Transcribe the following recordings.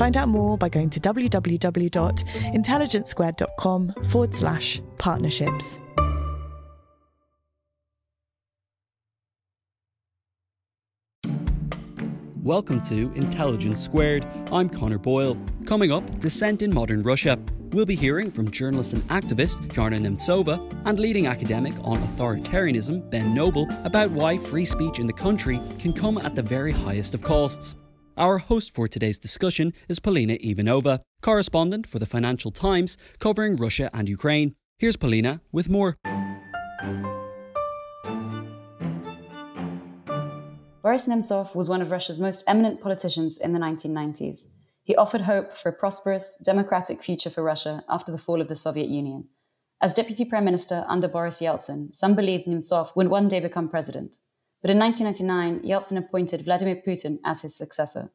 Find out more by going to www.intelligencesquared.com forward slash partnerships. Welcome to Intelligence Squared. I'm Connor Boyle. Coming up, Dissent in Modern Russia. We'll be hearing from journalist and activist Zhanna Nemtsova and leading academic on authoritarianism Ben Noble about why free speech in the country can come at the very highest of costs. Our host for today's discussion is Polina Ivanova, correspondent for the Financial Times covering Russia and Ukraine. Here's Polina with more. Boris Nemtsov was one of Russia's most eminent politicians in the 1990s. He offered hope for a prosperous, democratic future for Russia after the fall of the Soviet Union. As deputy prime minister under Boris Yeltsin, some believed Nemtsov would one day become president. But in 1999, Yeltsin appointed Vladimir Putin as his successor.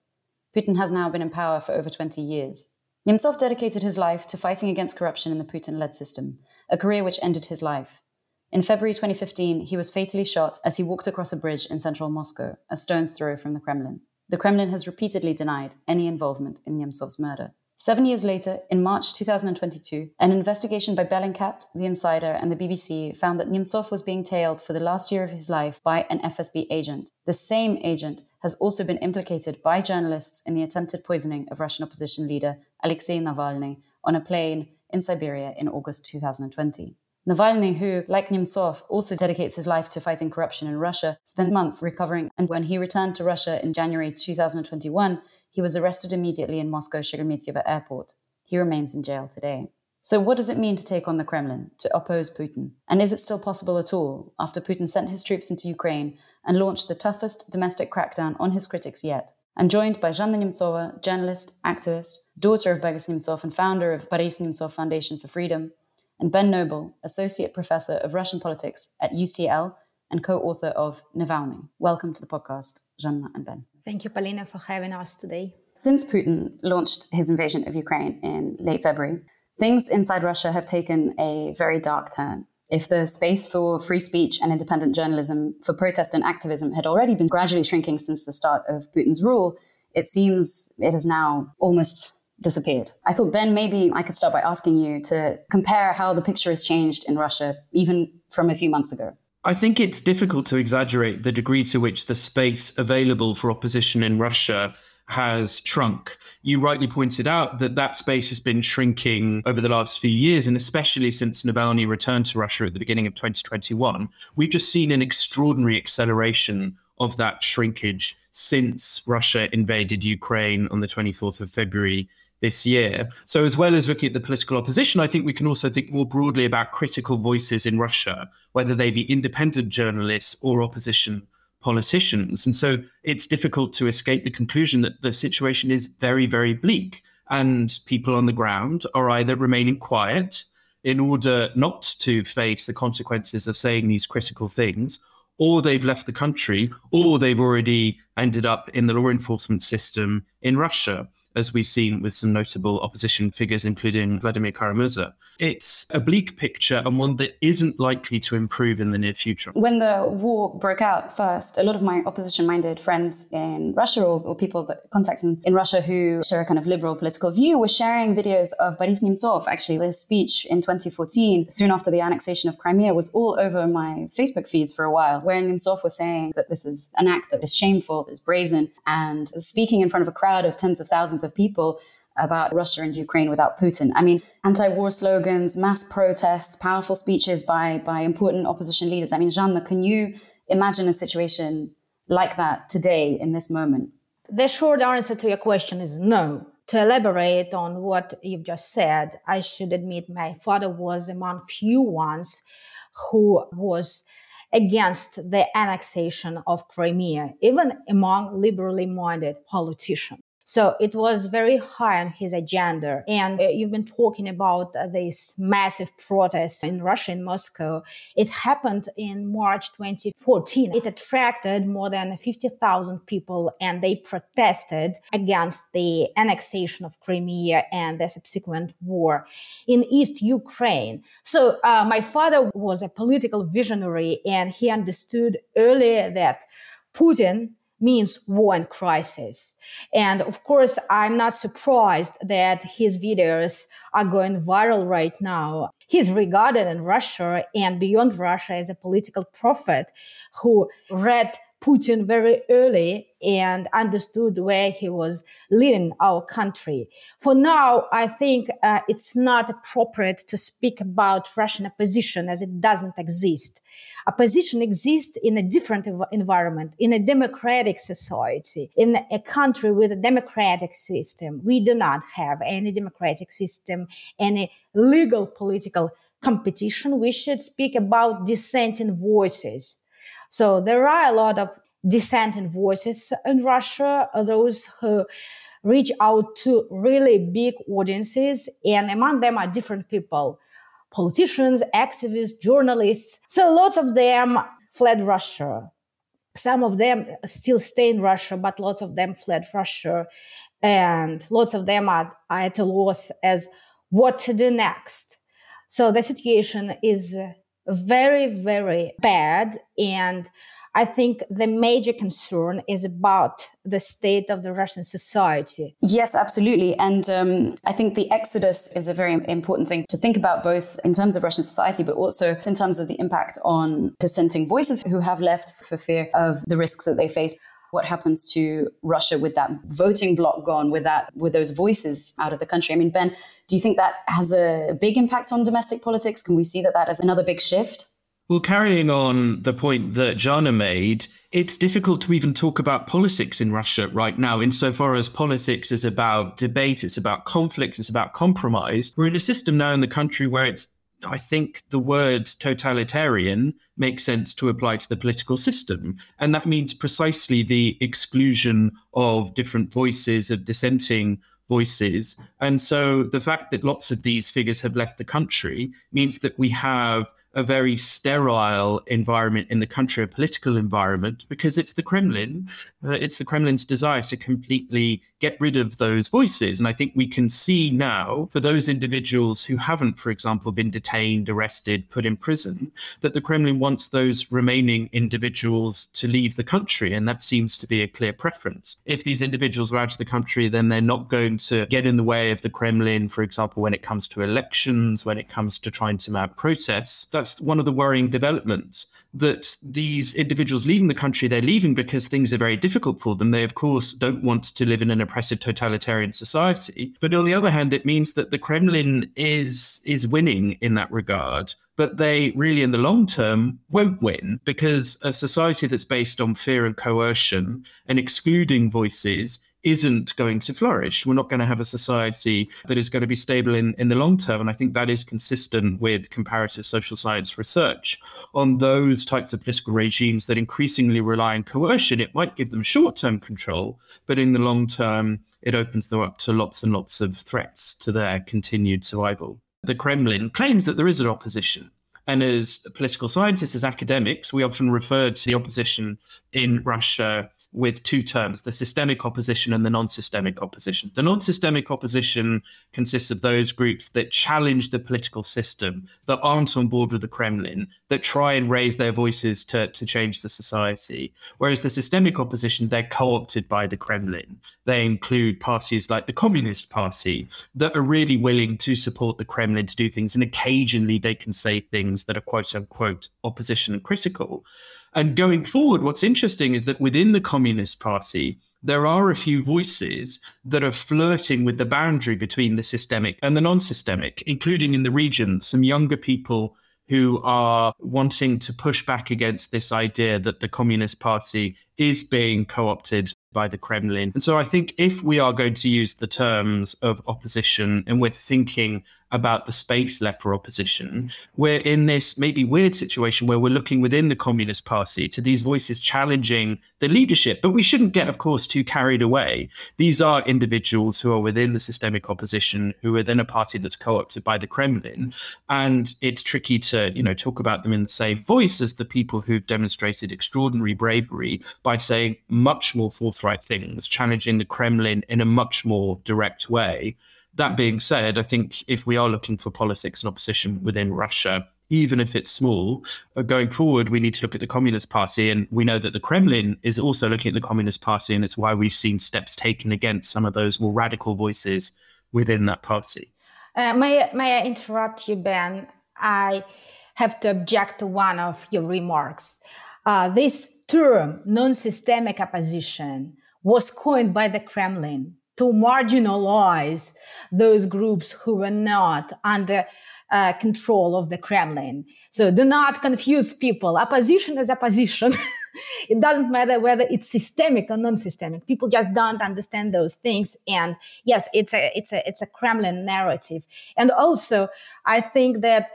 Putin has now been in power for over 20 years. Nemtsov dedicated his life to fighting against corruption in the Putin led system, a career which ended his life. In February 2015, he was fatally shot as he walked across a bridge in central Moscow, a stone's throw from the Kremlin. The Kremlin has repeatedly denied any involvement in Nemtsov's murder. Seven years later, in March 2022, an investigation by Bellingcat, The Insider, and the BBC found that Nemtsov was being tailed for the last year of his life by an FSB agent. The same agent has also been implicated by journalists in the attempted poisoning of Russian opposition leader Alexei Navalny on a plane in Siberia in August 2020. Navalny, who, like Nemtsov, also dedicates his life to fighting corruption in Russia, spent months recovering, and when he returned to Russia in January 2021, he was arrested immediately in Moscow Sheremetyevo airport. He remains in jail today. So, what does it mean to take on the Kremlin, to oppose Putin? And is it still possible at all after Putin sent his troops into Ukraine and launched the toughest domestic crackdown on his critics yet? I'm joined by Zhanna Nemtsova, journalist, activist, daughter of Boris Nemtsov and founder of Boris Nemtsov Foundation for Freedom, and Ben Noble, associate professor of Russian politics at UCL and co author of Navalny. Welcome to the podcast, Zhanna and Ben. Thank you, Polina, for having us today. Since Putin launched his invasion of Ukraine in late February, things inside Russia have taken a very dark turn. If the space for free speech and independent journalism, for protest and activism had already been gradually shrinking since the start of Putin's rule, it seems it has now almost disappeared. I thought, Ben, maybe I could start by asking you to compare how the picture has changed in Russia, even from a few months ago. I think it's difficult to exaggerate the degree to which the space available for opposition in Russia has shrunk. You rightly pointed out that that space has been shrinking over the last few years, and especially since Navalny returned to Russia at the beginning of 2021. We've just seen an extraordinary acceleration of that shrinkage since Russia invaded Ukraine on the 24th of February this year. So, as well as looking at the political opposition, I think we can also think more broadly about critical voices in Russia, whether they be independent journalists or opposition politicians. And so, it's difficult to escape the conclusion that the situation is very, very bleak. And people on the ground are either remaining quiet in order not to face the consequences of saying these critical things, or they've left the country, or they've already ended up in the law enforcement system in Russia. As we've seen with some notable opposition figures, including Vladimir Kara-Murza. It's a bleak picture and one that isn't likely to improve in the near future. When the war broke out first, a lot of my opposition minded friends in Russia or, or people that contact in, in, Russia who share a kind of liberal political view were sharing videos of Boris Nemtsov. Actually, his speech in 2014, soon after the annexation of Crimea, was all over my Facebook feeds for a while, where Nemtsov was saying that this is an act that is shameful, that is brazen, and speaking in front of a crowd of tens of thousands of people about Russia and Ukraine without Putin. I mean, anti-war slogans, mass protests, powerful speeches by by important opposition leaders. I mean, Zhanna, can you imagine a situation like that today in this moment? The short answer to your question is no. To elaborate on what you've just said, I should admit my father was among few ones who was against the annexation of Crimea, even among liberally minded politicians. So it was very high on his agenda. And uh, you've been talking about this massive protest in Russia, in Moscow. It happened in March 2014. It attracted more than 50,000 people and they protested against the annexation of Crimea and the subsequent war in East Ukraine. So uh, my father was a political visionary and he understood earlier that Putin means war and crisis. And of course, I'm not surprised that his videos are going viral right now. He's regarded in Russia and beyond Russia as a political prophet who read Putin very early and understood where he was leading our country. For now, I think uh, it's not appropriate to speak about Russian opposition as it doesn't exist. Opposition exists in a different environment, in a democratic society, in a country with a democratic system. We do not have any democratic system, any legal political competition. We should speak about dissenting voices so there are a lot of dissenting voices in Russia, those who reach out to really big audiences, and among them are different people politicians, activists, journalists. So lots of them fled Russia. Some of them still stay in Russia, but lots of them fled Russia. And lots of them are, are at a loss as what to do next. So the situation is very, very bad. And I think the major concern is about the state of the Russian society. Yes, absolutely. And um, I think the exodus is a very important thing to think about, both in terms of Russian society, but also in terms of the impact on dissenting voices who have left for fear of the risks that they face what happens to Russia with that voting bloc gone, with that with those voices out of the country. I mean, Ben, do you think that has a big impact on domestic politics? Can we see that that as another big shift? Well, carrying on the point that Zhanna made, it's difficult to even talk about politics in Russia right now, insofar as politics is about debate, it's about conflict, it's about compromise. We're in a system now in the country where it's I think the word totalitarian makes sense to apply to the political system. And that means precisely the exclusion of different voices, of dissenting voices. And so the fact that lots of these figures have left the country means that we have a very sterile environment in the country, a political environment, because it's the Kremlin, uh, it's the Kremlin's desire to completely get rid of those voices. And I think we can see now, for those individuals who haven't, for example, been detained, arrested, put in prison, that the Kremlin wants those remaining individuals to leave the country. And that seems to be a clear preference. If these individuals are out of the country, then they're not going to get in the way of the Kremlin, for example, when it comes to elections, when it comes to trying to mount protests. That's one of the worrying developments that these individuals leaving the country, they're leaving because things are very difficult for them. They, of course, don't want to live in an oppressive totalitarian society. But on the other hand, it means that the Kremlin is is winning in that regard. But they really, in the long term, won't win because a society that's based on fear and coercion and excluding voices isn't going to flourish. We're not going to have a society that is going to be stable in, in the long term. And I think that is consistent with comparative social science research on those types of political regimes that increasingly rely on coercion. It might give them short term control, but in the long term, it opens them up to lots and lots of threats to their continued survival. The Kremlin claims that there is an opposition. And as political scientists, as academics, we often refer to the opposition in Russia with two terms the systemic opposition and the non systemic opposition. The non systemic opposition consists of those groups that challenge the political system, that aren't on board with the Kremlin, that try and raise their voices to, to change the society. Whereas the systemic opposition, they're co opted by the Kremlin. They include parties like the Communist Party that are really willing to support the Kremlin to do things. And occasionally they can say things that are quote unquote opposition and critical. And going forward, what's interesting is that within the Communist Party, there are a few voices that are flirting with the boundary between the systemic and the non systemic, including in the region, some younger people who are wanting to push back against this idea that the Communist Party is being co opted by the Kremlin. And so I think if we are going to use the terms of opposition and we're thinking about the space left for opposition, we're in this maybe weird situation where we're looking within the Communist Party to these voices challenging the leadership. But we shouldn't get, of course, too carried away. These are individuals who are within the systemic opposition, who are then a party that's co-opted by the Kremlin. And it's tricky to, you know, talk about them in the same voice as the people who've demonstrated extraordinary bravery by saying much more forthright things, challenging the Kremlin in a much more direct way. That being said, I think if we are looking for politics and opposition within Russia, even if it's small, uh, going forward, we need to look at the Communist Party. And we know that the Kremlin is also looking at the Communist Party. And it's why we've seen steps taken against some of those more radical voices within that party. Uh, may, may I interrupt you, Ben? I have to object to one of your remarks. Uh, this term, non systemic opposition, was coined by the Kremlin to marginalize those groups who were not under uh, control of the Kremlin. So do not confuse people. Opposition is opposition. it doesn't matter whether it's systemic or non-systemic. People just don't understand those things. And yes, it's a it's a it's a Kremlin narrative. And also, I think that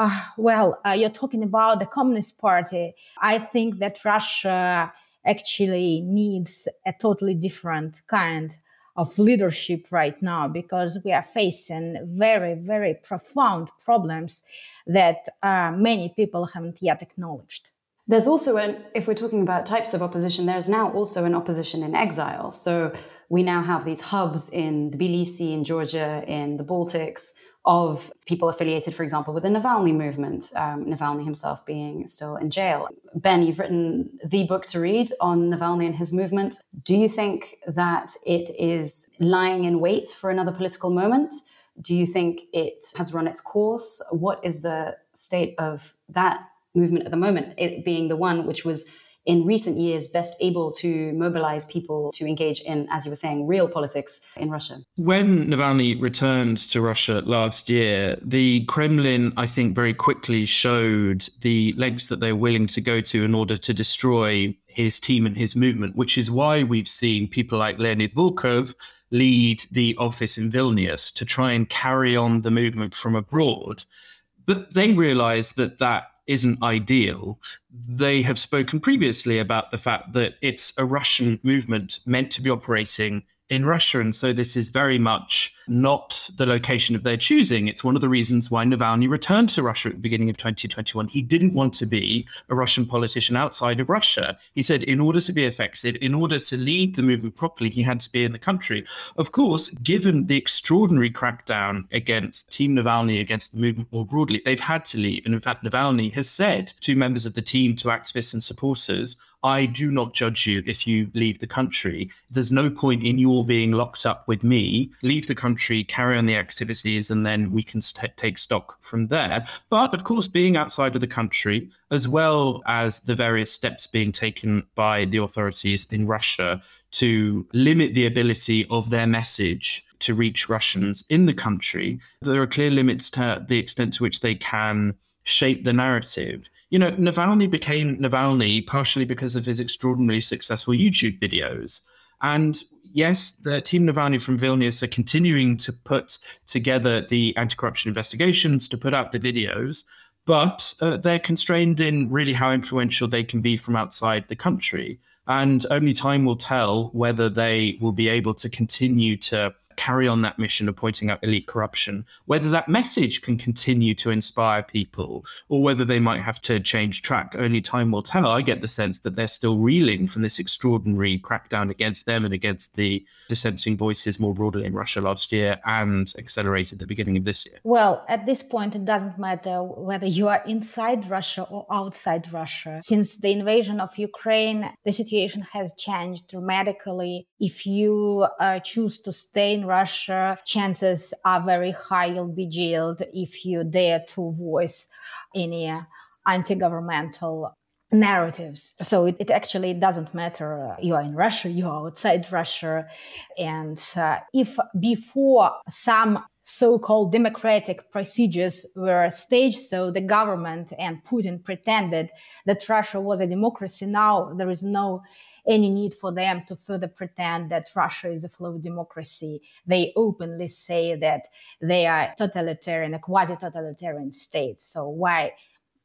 uh, well, uh, you're talking about the Communist Party. I think that Russia actually needs a totally different kind of leadership right now because we are facing very, very profound problems that uh, many people haven't yet acknowledged. There's also an, if we're talking about types of opposition, there's now also an opposition in exile. So we now have these hubs in Tbilisi, in Georgia, in the Baltics, of people affiliated, for example, with the Navalny movement, um, Navalny himself being still in jail. Ben, you've written the book to read on Navalny and his movement. Do you think that it is lying in wait for another political moment? Do you think it has run its course? What is the state of that movement at the moment? It being the one which was in recent years best able to mobilize people to engage in, as you were saying, real politics in Russia? When Navalny returned to Russia last year, the Kremlin, I think, very quickly showed the lengths that they're willing to go to in order to destroy his team and his movement, which is why we've seen people like Leonid Volkov lead the office in Vilnius to try and carry on the movement from abroad. But they realized that that isn't ideal. They have spoken previously about the fact that it's a Russian movement meant to be operating in Russia. And so this is very much not the location of their choosing. It's one of the reasons why Navalny returned to Russia at the beginning of 2021. He didn't want to be a Russian politician outside of Russia. He said, in order to be effective, in order to lead the movement properly, he had to be in the country. Of course, given the extraordinary crackdown against Team Navalny, against the movement more broadly, they've had to leave. And in fact, Navalny has said to members of the team, to activists and supporters, I do not judge you if you leave the country. There's no point in you all being locked up with me. Leave the country, carry on the activities, and then we can st- take stock from there. But of course, being outside of the country, as well as the various steps being taken by the authorities in Russia to limit the ability of their message to reach Russians in the country, there are clear limits to the extent to which they can shape the narrative. You know, Navalny became Navalny partially because of his extraordinarily successful YouTube videos. And yes, the team Navalny from Vilnius are continuing to put together the anti corruption investigations, to put out the videos, but uh, they're constrained in really how influential they can be from outside the country. And only time will tell whether they will be able to continue to carry on that mission of pointing out elite corruption. Whether that message can continue to inspire people or whether they might have to change track, only time will tell. I get the sense that they're still reeling from this extraordinary crackdown against them and against the dissenting voices more broadly in Russia last year and accelerated at the beginning of this year. Well, at this point, it doesn't matter whether you are inside Russia or outside Russia. Since the invasion of Ukraine, the situation has changed dramatically. If you uh, choose to stay in Russia, chances are very high you'll be jailed if you dare to voice any anti-governmental narratives. So it, it, actually doesn't matter. Uh, you are in Russia, you are outside Russia. And uh, if before some so-called democratic procedures were staged, so the government and Putin pretended that Russia was a democracy, now there is no any need for them to further pretend that Russia is a flow democracy. They openly say that they are totalitarian, a quasi-totalitarian state. So why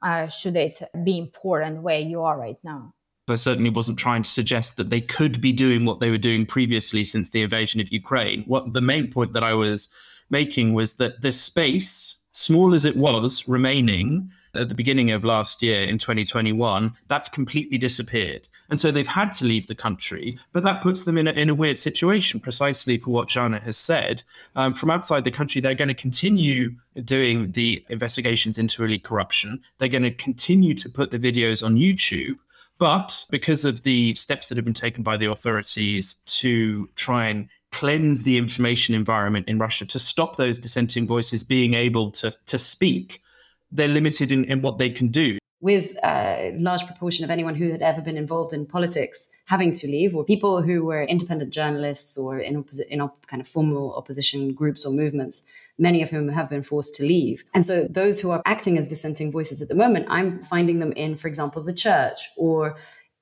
uh, should it be important where you are right now? I certainly wasn't trying to suggest that they could be doing what they were doing previously since the invasion of Ukraine. What the main point that I was making was that this space, small as it was remaining at the beginning of last year in 2021, that's completely disappeared. And so they've had to leave the country, but that puts them in a, in a weird situation precisely for what Zhanna has said. Um, from outside the country, they're going to continue doing the investigations into elite corruption. They're going to continue to put the videos on YouTube. But because of the steps that have been taken by the authorities to try and cleanse the information environment in Russia, to stop those dissenting voices being able to, to speak, they're limited in, in what they can do. With a large proportion of anyone who had ever been involved in politics having to leave, or people who were independent journalists or in, opposi- in op- kind of formal opposition groups or movements, many of whom have been forced to leave. And so those who are acting as dissenting voices at the moment, I'm finding them in, for example, the church or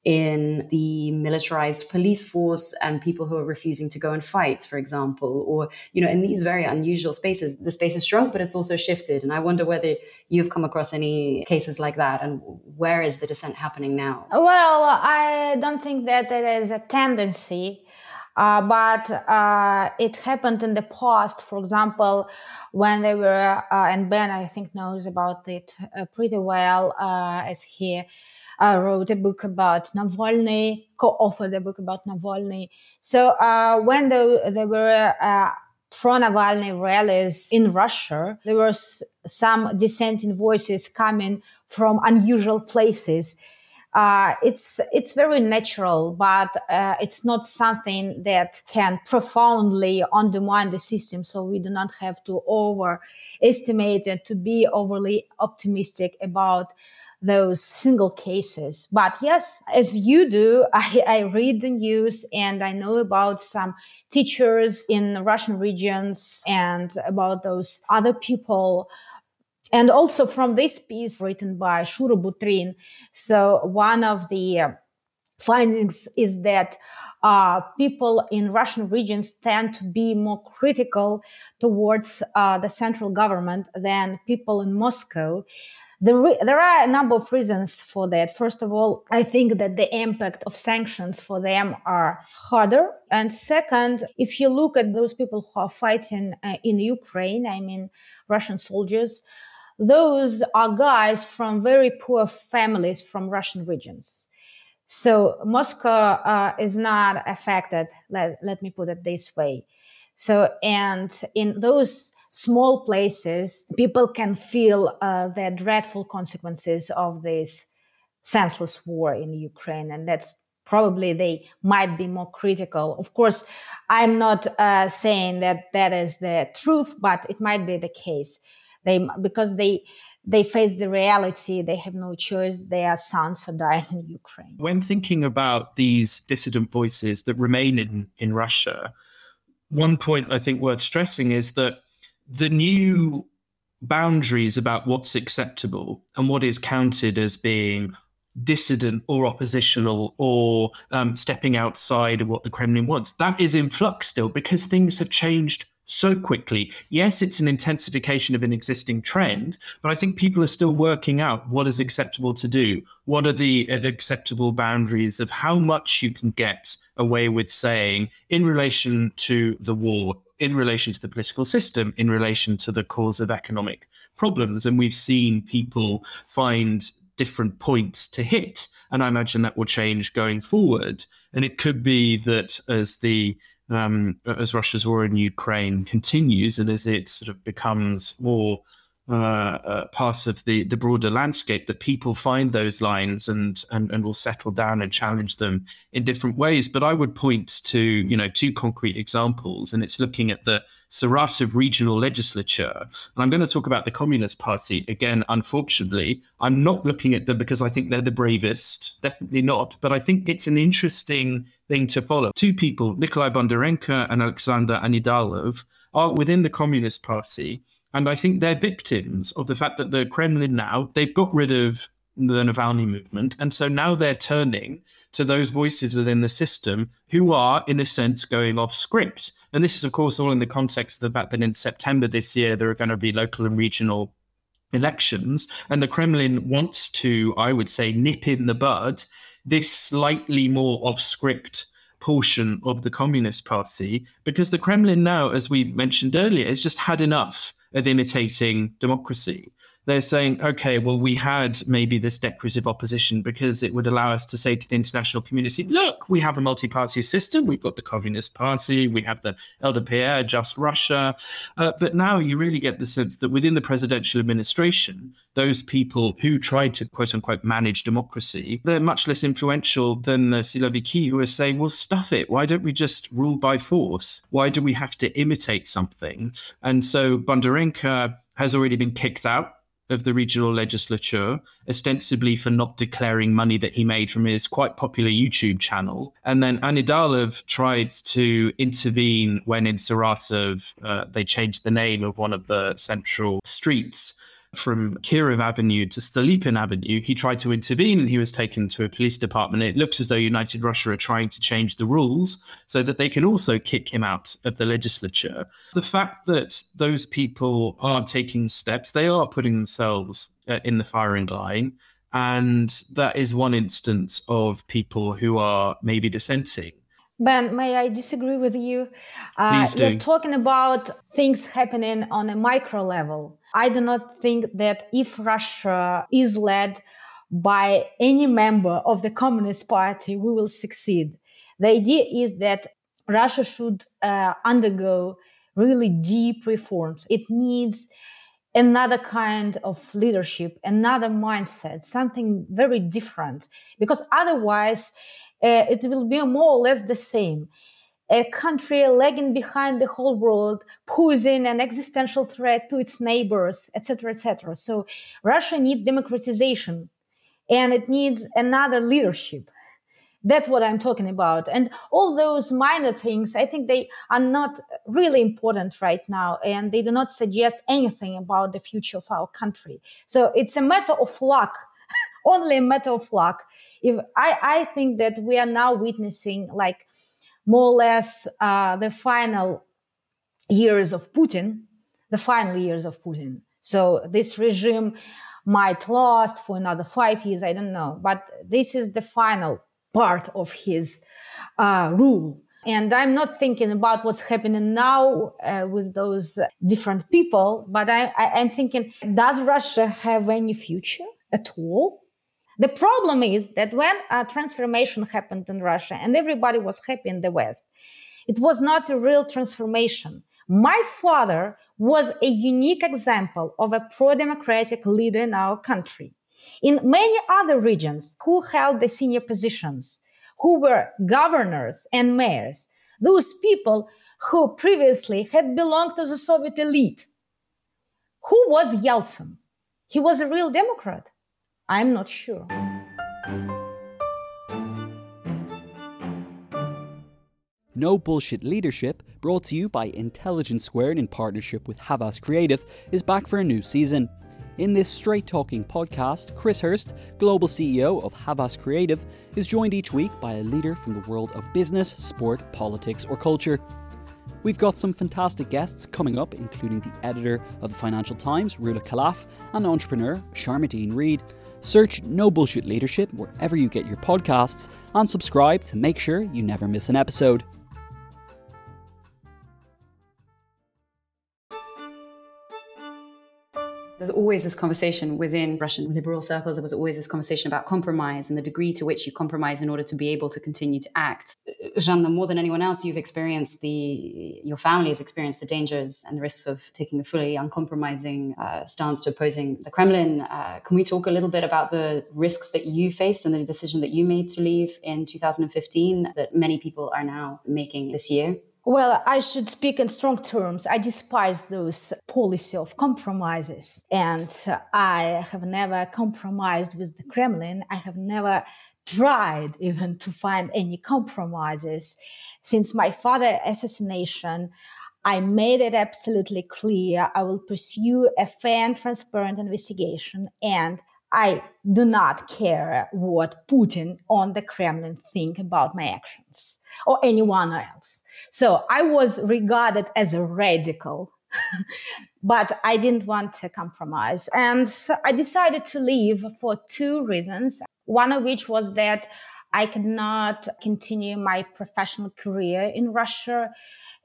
in the militarized police force and people who are refusing to go and fight, for example, or, you know, in these very unusual spaces, the space is shrunk, but it's also shifted. And I wonder whether you've come across any cases like that and where is the dissent happening now? Well, I don't think that there is a tendency. Uh, but uh, it happened in the past. For example, when they were, uh, and Ben, I think, knows about it uh, pretty well, uh, as he uh, wrote a book about Navalny, co-authored a book about Navalny. So uh, when there, were uh, pro-Navalny rallies in Russia, there were some dissenting voices coming from unusual places. Uh, it's it's very natural, but uh, it's not something that can profoundly undermine the system. So we do not have to overestimate and to be overly optimistic about those single cases. But yes, as you do, I, I read the news and I know about some teachers in Russian regions and about those other people. And also from this piece written by Shura Burtin. So one of the uh, findings is that uh, people in Russian regions tend to be more critical towards uh, the central government than people in Moscow. Re- there are a number of reasons for that. First of all, I think that the impact of sanctions for them are harder. And second, if you look at those people who are fighting uh, in Ukraine, I mean, Russian soldiers, those are guys from very poor families from Russian regions. So Moscow uh, is not affected. Let, let me put it this way. So, and in those small places, people can feel uh, the dreadful consequences of this senseless war in Ukraine. And that's probably they might be more critical. Of course, I'm not uh, saying that that is the truth, but it might be the case. They, because they, they face the reality. They have no choice. Their sons are dying in Ukraine. When thinking about these dissident voices that remain in, in Russia, one point I think worth stressing is that the new boundaries about what's acceptable and what is counted as being dissident or oppositional or um, stepping outside of what the Kremlin wants. That is in flux still because things have changed so quickly. Yes, it's an intensification of an existing trend, but I think people are still working out what is acceptable to do. What are the acceptable boundaries of how much you can get away with saying in relation to the war in relation to the political system, in relation to the cause of economic problems. And we've seen people find different points to hit. And I imagine that will change going forward. And it could be that as the um, as Russia's war in Ukraine continues and as it sort of becomes more uh, uh, part of the, the broader landscape that people find those lines and, and and will settle down and challenge them in different ways. But I would point to you know two concrete examples, and it's looking at the Saratov regional legislature. And I'm going to talk about the Communist Party again. Unfortunately, I'm not looking at them because I think they're the bravest. Definitely not. But I think it's an interesting thing to follow. Two people, Nikolai Bondarenko and Alexander Anidalov, are within the Communist Party and I think they're victims of the fact that the Kremlin now, they've got rid of the Navalny movement. And so now they're turning to those voices within the system who are, in a sense, going off script. And this is, of course, all in the context of the fact that in September this year, there are going to be local and regional elections. And the Kremlin wants to, I would say, nip in the bud this slightly more off script portion of the Communist Party, because the Kremlin now, as we mentioned earlier, has just had enough of imitating democracy. They're saying, okay, well, we had maybe this decorative opposition because it would allow us to say to the international community, look, we have a multi party system. We've got the Communist Party, we have the LDPR, Just Russia. Uh, but now you really get the sense that within the presidential administration, those people who tried to quote unquote manage democracy, they're much less influential than the Siloviki who are saying, well, stuff it. Why don't we just rule by force? Why do we have to imitate something? And so Bondarenko has already been kicked out of the regional legislature, ostensibly for not declaring money that he made from his quite popular YouTube channel. And then Anidalov tried to intervene when in Saratov uh, they changed the name of one of the central streets from Kirov Avenue to Stolypin Avenue, he tried to intervene and he was taken to a police department. It looks as though United Russia are trying to change the rules so that they can also kick him out of the legislature. The fact that those people are taking steps, they are putting themselves uh, in the firing line. And that is one instance of people who are maybe dissenting. Ben, may I disagree with you? Uh, Please do. You're talking about things happening on a micro level. I do not think that if Russia is led by any member of the Communist Party, we will succeed. The idea is that Russia should uh, undergo really deep reforms. It needs another kind of leadership, another mindset, something very different, because otherwise uh, it will be more or less the same a country lagging behind the whole world, posing an existential threat to its neighbors, etc., etc. So Russia needs democratization, and it needs another leadership. That's what I'm talking about. And all those minor things, I think they are not really important right now, and they do not suggest anything about the future of our country. So it's a matter of luck, only a matter of luck. If I, I think that we are now witnessing like more or less uh, the final years of Putin, the final years of Putin. So this regime might last for another five years, I don't know, but this is the final part of his uh, rule. And I'm not thinking about what's happening now uh, with those different people, but I, I, I'm thinking, does Russia have any future at all? The problem is that when a transformation happened in Russia and everybody was happy in the West, it was not a real transformation. My father was a unique example of a pro-democratic leader in our country. In many other regions who held the senior positions, who were governors and mayors, those people who previously had belonged to the Soviet elite. Who was Yeltsin? He was a real Democrat. I'm not sure. No Bullshit Leadership, brought to you by Intelligence Squared in partnership with Havas Creative, is back for a new season. In this straight talking podcast, Chris Hirst, global CEO of Havas Creative, is joined each week by a leader from the world of business, sport, politics, or culture. We've got some fantastic guests coming up, including the editor of the Financial Times, Rula Khalaf, and entrepreneur Sharmadean Reid. Search No Bullshit Leadership wherever you get your podcasts and subscribe to make sure you never miss an episode. There's always this conversation within Russian liberal circles. There was always this conversation about compromise and the degree to which you compromise in order to be able to continue to act. Zhanna, more than anyone else, you've experienced the, your family has experienced the dangers and the risks of taking a fully uncompromising uh, stance to opposing the Kremlin. Uh, can we talk a little bit about the risks that you faced and the decision that you made to leave in 2015 that many people are now making this year? Well, I should speak in strong terms. I despise those policy of compromises. And I have never compromised with the Kremlin. I have never tried even to find any compromises. Since my father assassination, I made it absolutely clear I will pursue a fair and transparent investigation and I do not care what Putin on the Kremlin think about my actions or anyone else. So I was regarded as a radical, but I didn't want to compromise. And I decided to leave for two reasons. One of which was that I could not continue my professional career in Russia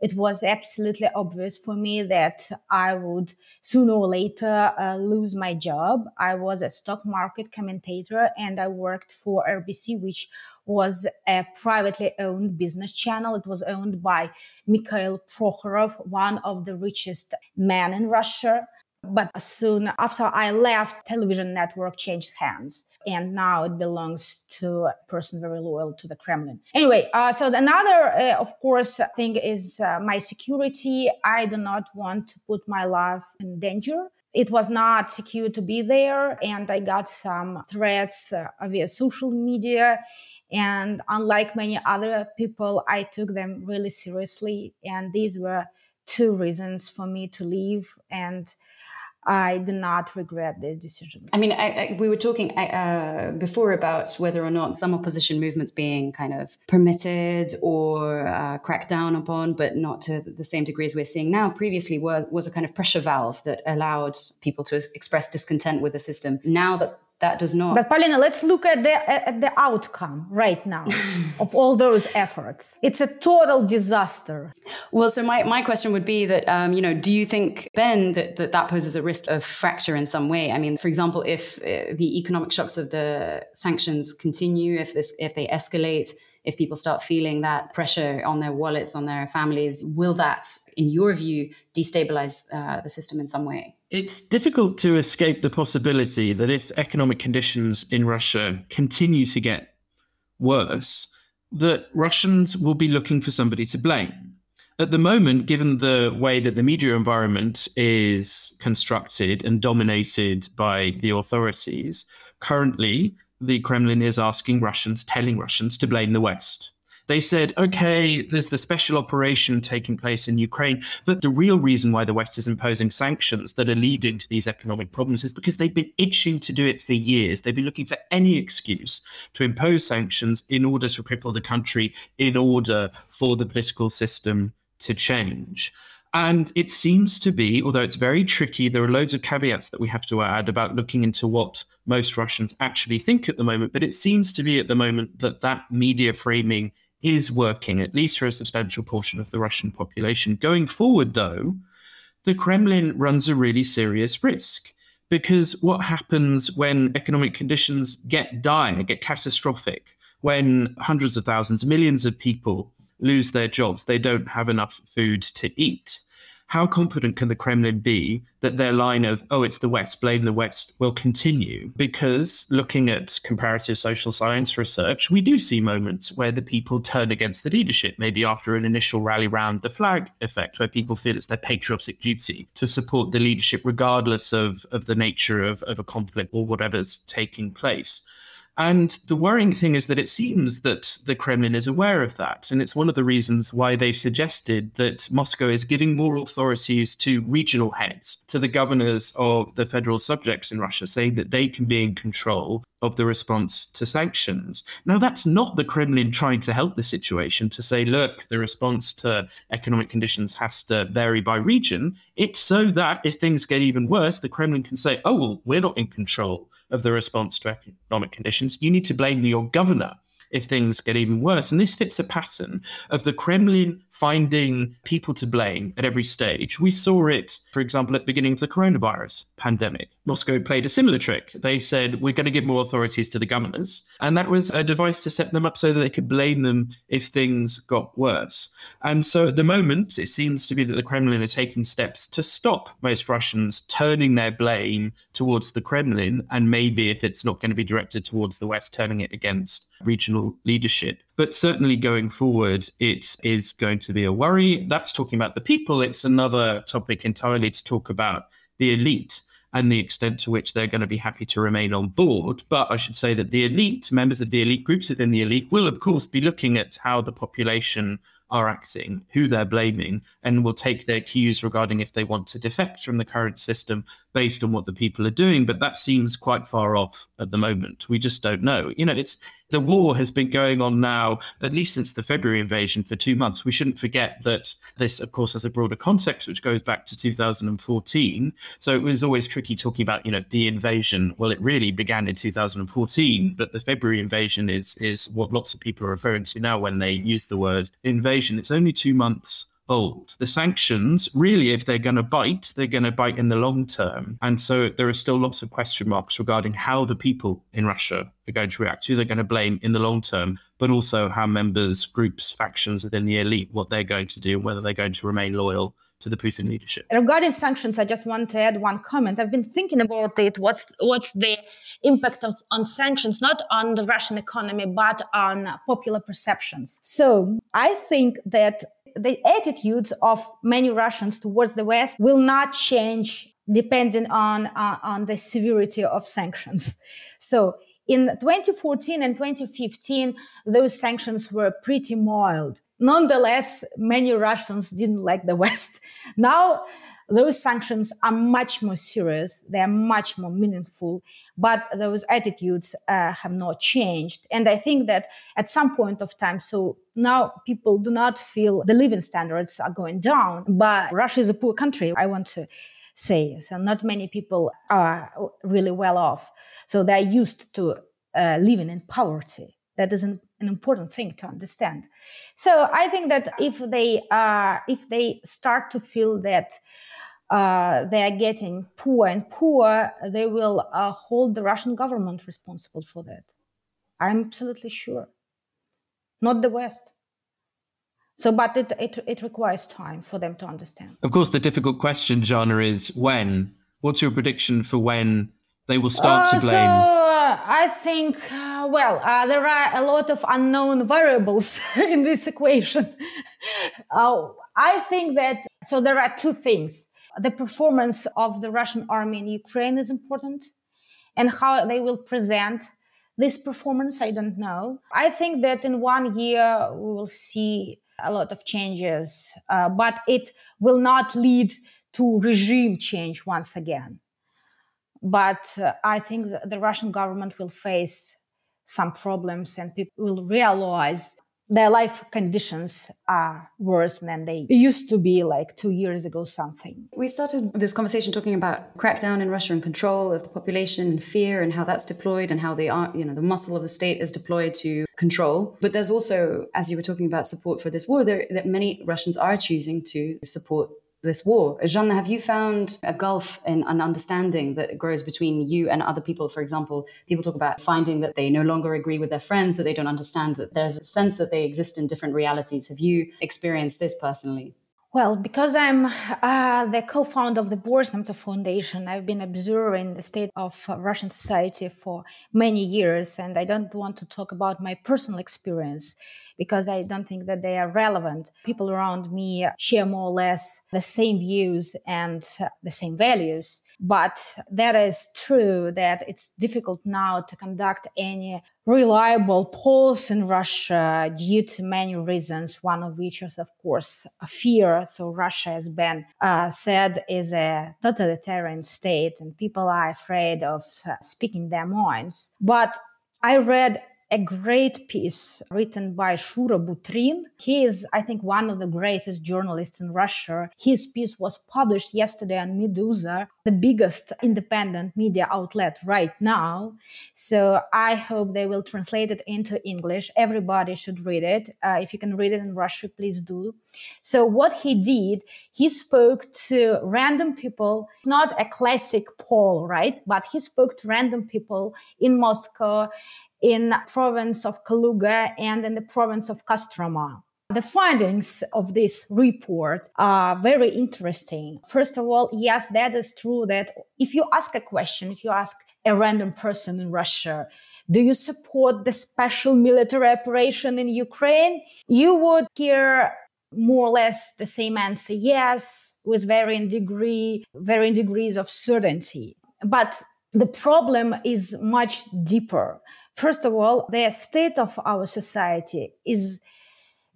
it was absolutely obvious for me that I would sooner or later uh, lose my job. I was a stock market commentator and I worked for RBC, which was a privately owned business channel. It was owned by Mikhail Prokhorov, one of the richest men in Russia. But soon after I left, television network changed hands. And now it belongs to a person very loyal to the Kremlin. Anyway, uh, so another, uh, of course, thing is uh, my security. I do not want to put my life in danger. It was not secure to be there. And I got some threats uh, via social media. And unlike many other people, I took them really seriously. And these were two reasons for me to leave. And I do not regret this decision. I mean, I, I, we were talking uh, before about whether or not some opposition movements being kind of permitted or uh, cracked down upon, but not to the same degree as we're seeing now. Previously, were, was a kind of pressure valve that allowed people to express discontent with the system. Now that that does not. But Polina, let's look at the at the outcome right now of all those efforts. It's a total disaster. Well, so my, my question would be that um, you know, do you think Ben that, that that poses a risk of fracture in some way? I mean, for example, if uh, the economic shocks of the sanctions continue, if this if they escalate, if people start feeling that pressure on their wallets, on their families, will that, in your view, destabilize uh, the system in some way? It's difficult to escape the possibility that if economic conditions in Russia continue to get worse, that Russians will be looking for somebody to blame. At the moment, given the way that the media environment is constructed and dominated by the authorities, currently the Kremlin is asking Russians, telling Russians to blame the West. They said, okay, there's the special operation taking place in Ukraine, but the real reason why the West is imposing sanctions that are leading to these economic problems is because they've been itching to do it for years. They've been looking for any excuse to impose sanctions in order to cripple the country, in order for the political system to change. And it seems to be, although it's very tricky, there are loads of caveats that we have to add about looking into what most Russians actually think at the moment. But it seems to be at the moment that that media framing is working, at least for a substantial portion of the Russian population. Going forward, though, the Kremlin runs a really serious risk because what happens when economic conditions get dire, get catastrophic, when hundreds of thousands, millions of people lose their jobs, they don't have enough food to eat how confident can the Kremlin be that their line of, oh, it's the West, blame the West, will continue? Because looking at comparative social science research, we do see moments where the people turn against the leadership, maybe after an initial rally round the flag effect, where people feel it's their patriotic duty to support the leadership, regardless of, of the nature of, of a conflict or whatever's taking place. And the worrying thing is that it seems that the Kremlin is aware of that. And it's one of the reasons why they've suggested that Moscow is giving more authorities to regional heads, to the governors of the federal subjects in Russia, saying that they can be in control of the response to sanctions. Now, that's not the Kremlin trying to help the situation to say, look, the response to economic conditions has to vary by region. It's so that if things get even worse, the Kremlin can say, oh, well, we're not in control of the response to economic conditions. You need to blame your governor if things get even worse. And this fits a pattern of the Kremlin finding people to blame at every stage. We saw it, for example, at the beginning of the coronavirus pandemic. Moscow played a similar trick. They said, we're going to give more authorities to the governors. And that was a device to set them up so that they could blame them if things got worse. And so at the moment, it seems to be that the Kremlin are taking steps to stop most Russians turning their blame towards the Kremlin. And maybe if it's not going to be directed towards the West, turning it against regional leadership. But certainly going forward, it is going to be a worry. That's talking about the people. It's another topic entirely to talk about the elite and the extent to which they're going to be happy to remain on board. But I should say that the elite, members of the elite groups within the elite, will, of course, be looking at how the population are acting, who they're blaming, and will take their cues regarding if they want to defect from the current system based on what the people are doing. But that seems quite far off at the moment. We just don't know. You know, it's the war has been going on now, at least since the February invasion, for two months. We shouldn't forget that this, of course, has a broader context, which goes back to 2014. So it was always tricky talking about, you know, the invasion. Well, it really began in 2014, but the February invasion is is what lots of people are referring to now when they use the word invasion. It's only two months old. The sanctions, really, if they're going to bite, they're going to bite in the long term. And so there are still lots of question marks regarding how the people in Russia are going to react, who they're going to blame in the long term, but also how members, groups, factions within the elite, what they're going to do, whether they're going to remain loyal to the Putin leadership. Regarding sanctions, I just want to add one comment. I've been thinking about it. What's what's the impact of, on sanctions, not on the Russian economy, but on popular perceptions? So I think that the attitudes of many Russians towards the West will not change depending on, uh, on the severity of sanctions. So in 2014 and 2015, those sanctions were pretty mild. Nonetheless, many Russians didn't like the West. Now, those sanctions are much more serious. They are much more meaningful, but those attitudes uh, have not changed. And I think that at some point of time, so now people do not feel the living standards are going down, but Russia is a poor country. I want to say so not many people are really well off. So they're used to uh, living in poverty. That is an, an, important thing to understand. So I think that if they uh, if they start to feel that uh, they are getting poor and poor, they will uh, hold the Russian government responsible for that. I'm absolutely sure. Not the West. So, but it, it, it requires time for them to understand. Of course, the difficult question, Zhanna, is when? What's your prediction for when they will start to uh, blame? So, I think, uh, well, there are a lot of unknown variables in this equation. I think that, so there are two things the performance of the Russian army in Ukraine is important and how they will present this performance, I don't know. I think that in one year we will see a lot of changes, uh, but it will not lead to regime change once again. But uh, I think the Russian government will face some problems and people will realize their life conditions are worse than they used to be like two years ago something. We started this conversation talking about crackdown in russia and control of the population and fear and how that's deployed and how they are you know the muscle of the state is deployed to control. But there's also as you were talking about support for this war there that many russians are choosing to support this war. Zhanna, have you found a gulf in an understanding that grows between you and other people? For example, people talk about finding that they no longer agree with their friends, that they don't understand, that there's a sense that they exist in different realities. Have you experienced this personally? Well, because I'm uh, the co-founder of the Boris Nemtsov Foundation, I've been observing the state of uh, Russian society for many years, and I don't want to talk about my personal experience because I don't think that they are relevant. People around me share more or less the same views and the same values. But that is true that it's difficult now to conduct any reliable polls in Russia due to many reasons, one of which is, of course, fear. So Russia has been uh, said is a totalitarian state and people are afraid of uh, speaking their minds. But I read a great piece written by Shura Burtin. He is, I think, one of the greatest journalists in Russia. His piece was published yesterday on Meduza, the biggest independent media outlet right now. So I hope they will translate it into English. Everybody should read it. Uh, if you can read it in Russian, please do. So what he did, he spoke to random people, not a classic poll, right? But he spoke to random people in Moscow in province of Kaluga and in the province of Kostroma. The findings of this report are very interesting. First of all, yes, that is true that if you ask a question, if you ask a random person in Russia, do you support the special military operation in Ukraine? You would hear more or less the same answer, yes, with varying degree, varying degrees of certainty. But the problem is much deeper. First of all, the state of our society is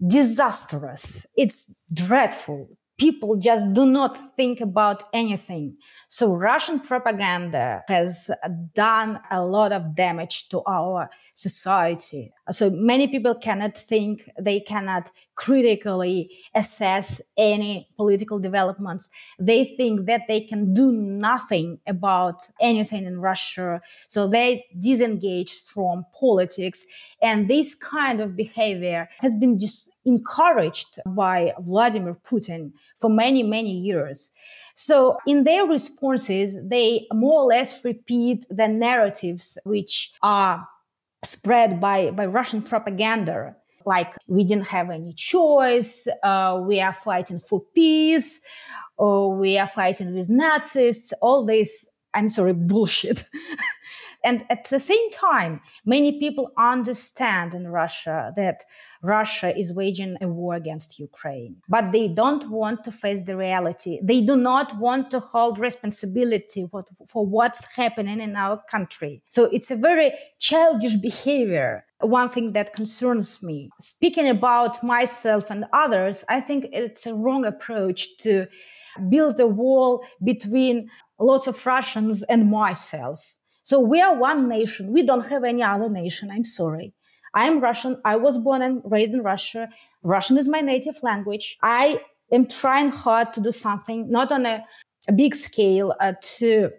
disastrous. It's dreadful. People just do not think about anything. So Russian propaganda has done a lot of damage to our society. So many people cannot think, they cannot critically assess any political developments. They think that they can do nothing about anything in Russia. So they disengage from politics. And this kind of behavior has been just encouraged by Vladimir Putin for many, many years. So in their responses, they more or less repeat the narratives which are spread by, by Russian propaganda. Like we didn't have any choice. Uh, we are fighting for peace. Or we are fighting with Nazis. All this, I'm sorry, bullshit. And at the same time, many people understand in Russia that Russia is waging a war against Ukraine, but they don't want to face the reality. They do not want to hold responsibility for, what's happening in our country. So it's a very childish behavior. One thing that concerns me. Speaking about myself and others, I think it's a wrong approach to build a wall between lots of Russians and myself. So we are one nation. We don't have any other nation. I'm sorry. I am Russian. I was born and raised in Russia. Russian is my native language. I am trying hard to do something, not on a, a big scale, uh, to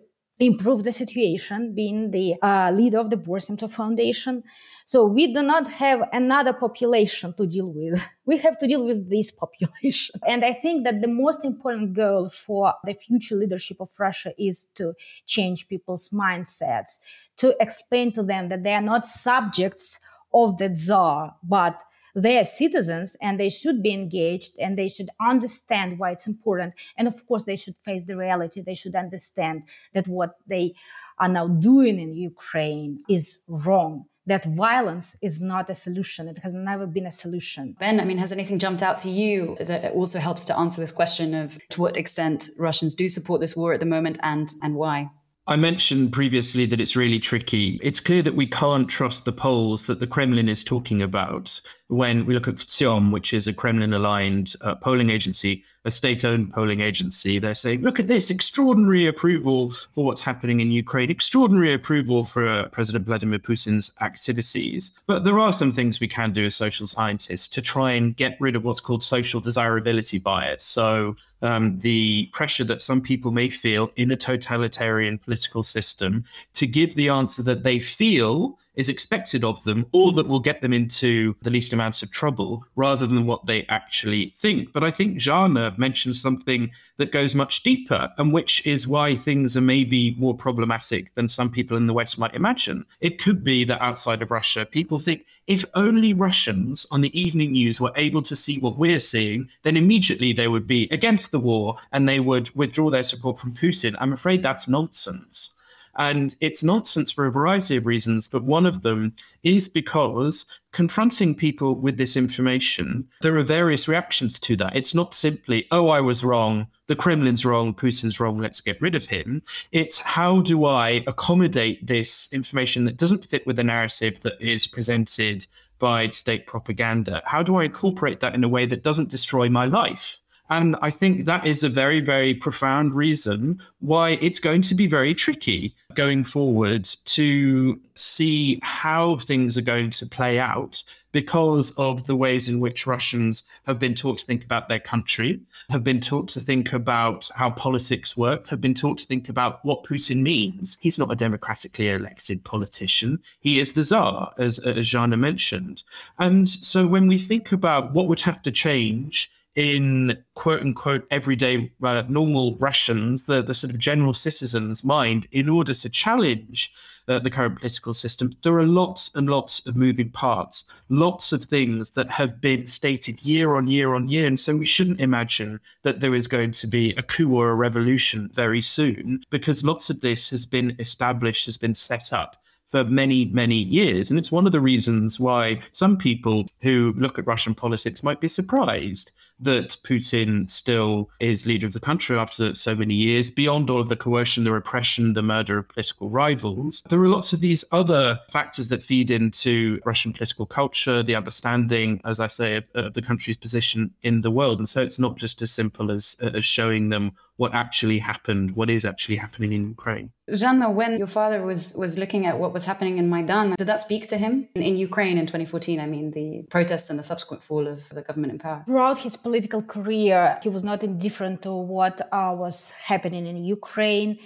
improve the situation, being the uh, leader of the Boris Nemtsov Foundation. So we do not have another population to deal with. We have to deal with this population. And I think that the most important goal for the future leadership of Russia is to change people's mindsets, to explain to them that they are not subjects of the czar, but they are citizens and they should be engaged and they should understand why it's important. And of course, they should face the reality. They should understand that what they are now doing in Ukraine is wrong that violence is not a solution. It has never been a solution. Ben, I mean, has anything jumped out to you that also helps to answer this question of to what extent Russians do support this war at the moment and, and why? I mentioned previously that it's really tricky. It's clear that we can't trust the polls that the Kremlin is talking about when we look at VTsIOM, which is a Kremlin aligned uh, polling agency a state owned polling agency. They're saying, look at this extraordinary approval for what's happening in Ukraine, extraordinary approval for uh, President Vladimir Putin's activities. But there are some things we can do as social scientists to try and get rid of what's called social desirability bias. So, um, the pressure that some people may feel in a totalitarian political system to give the answer that they feel is expected of them, or that will get them into the least amounts of trouble rather than what they actually think. But I think Zhanna mentions something that goes much deeper and which is why things are maybe more problematic than some people in the West might imagine. It could be that outside of Russia, people think if only Russians on the evening news were able to see what we're seeing, then immediately they would be against the war and they would withdraw their support from Putin. I'm afraid that's nonsense. And it's nonsense for a variety of reasons, but one of them is because confronting people with this information, there are various reactions to that. It's not simply, oh, I was wrong, the Kremlin's wrong, Putin's wrong, let's get rid of him. It's how do I accommodate this information that doesn't fit with the narrative that is presented by state propaganda? How do I incorporate that in a way that doesn't destroy my life? And I think that is a very, very profound reason why it's going to be very tricky going forward to see how things are going to play out because of the ways in which Russians have been taught to think about their country, have been taught to think about how politics work, have been taught to think about what Putin means. He's not a democratically elected politician. He is the Tsar, as, as Zhanna mentioned. And so when we think about what would have to change in quote unquote everyday uh, normal Russians, the, the sort of general citizen's mind, in order to challenge uh, the current political system, there are lots and lots of moving parts, lots of things that have been stated year on year on year. And so we shouldn't imagine that there is going to be a coup or a revolution very soon, because lots of this has been established, has been set up for many, many years. And it's one of the reasons why some people who look at Russian politics might be surprised that Putin still is leader of the country after so many years, beyond all of the coercion, the repression, the murder of political rivals. There are lots of these other factors that feed into Russian political culture, the understanding, as I say, of, of the country's position in the world. And so it's not just as simple as, as showing them what actually happened, what is actually happening in Ukraine. Zhanna, when your father was was looking at what was happening in Maidan, did that speak to him in, in Ukraine in 2014? I mean, the protests and the subsequent fall of the government in power. Throughout his political career, he was not indifferent to what uh, was happening in Ukraine.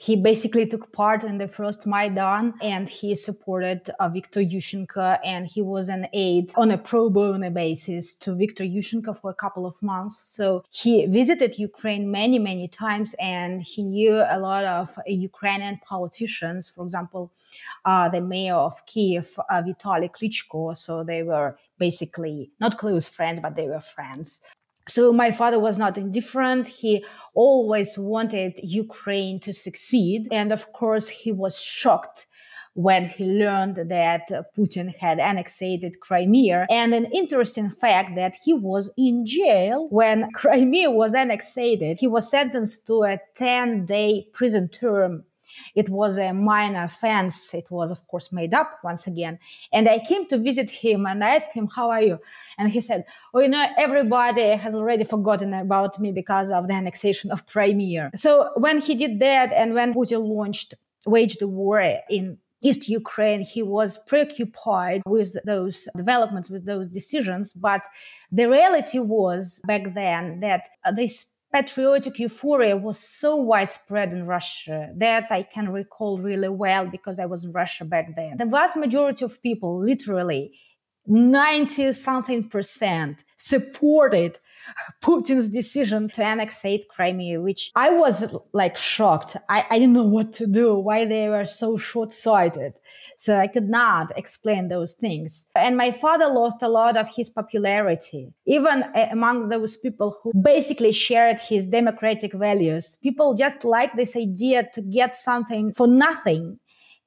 He basically took part in the first Maidan and he supported uh, Viktor Yushchenko and he was an aide on a pro bono basis to Viktor Yushchenko for a couple of months. So he visited Ukraine many, many times and he knew a lot of uh, Ukrainian politicians. For example, uh, the mayor of Kiev, uh, Vitaly Klitschko. So they were basically not close friends, but they were friends. So my father was not indifferent. He always wanted Ukraine to succeed. And of course, he was shocked when he learned that Putin had annexed Crimea. And an interesting fact that he was in jail when Crimea was annexed. He was sentenced to a 10 day prison term it was a minor offense. It was, of course, made up once again. And I came to visit him and I asked him, how are you? And he said, oh, you know, everybody has already forgotten about me because of the annexation of Crimea. So when he did that and when Putin launched, waged the war in East Ukraine, he was preoccupied with those developments, with those decisions. But the reality was back then that this patriotic euphoria was so widespread in Russia that I can recall really well because I was in Russia back then. The vast majority of people, literally 90 something percent, supported Putin's decision to annexate Crimea, which I was like shocked. I, I didn't know what to do, why they were so short sighted. So I could not explain those things. And my father lost a lot of his popularity, even eh, among those people who basically shared his democratic values. People just like this idea to get something for nothing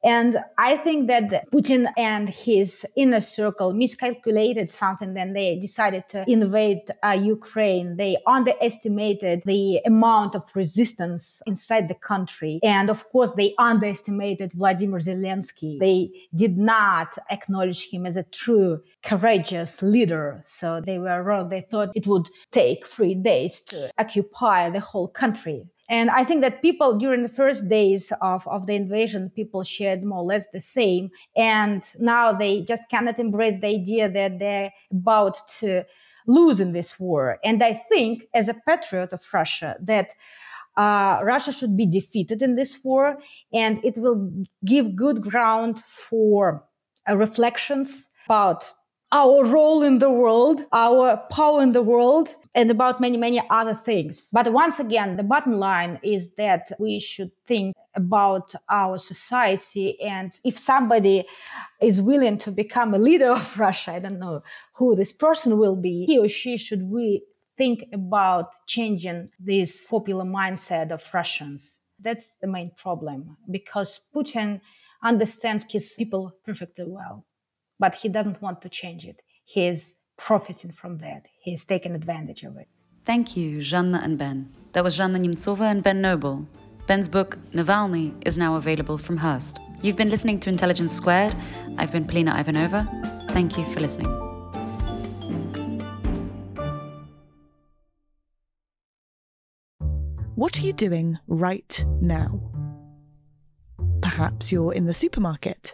and I think that Putin and his inner circle miscalculated something when they decided to invade uh, Ukraine. They underestimated the amount of resistance inside the country. And of course, they underestimated Vladimir Zelensky. They did not acknowledge him as a true courageous leader. So they were wrong. They thought it would take three days to occupy the whole country. And I think that people during the first days of, of the invasion, people shared more or less the same. And now they just cannot embrace the idea that they're about to lose in this war. And I think, as a patriot of Russia, that uh, Russia should be defeated in this war, and it will give good ground for uh, reflections about our role in the world, our power in the world, and about many, many other things. But once again, the bottom line is that we should think about our society. And if somebody is willing to become a leader of Russia, I don't know who this person will be, he or she should we think about changing this popular mindset of Russians. That's the main problem because Putin understands his people perfectly well but he doesn't want to change it. He is profiting from that. He's taking advantage of it. Thank you, Zhanna and Ben. That was Zhanna Nemtsova and Ben Noble. Ben's book, Navalny, is now available from Hurst. You've been listening to Intelligence Squared. I've been Polina Ivanova. Thank you for listening. What are you doing right now? Perhaps you're in the supermarket.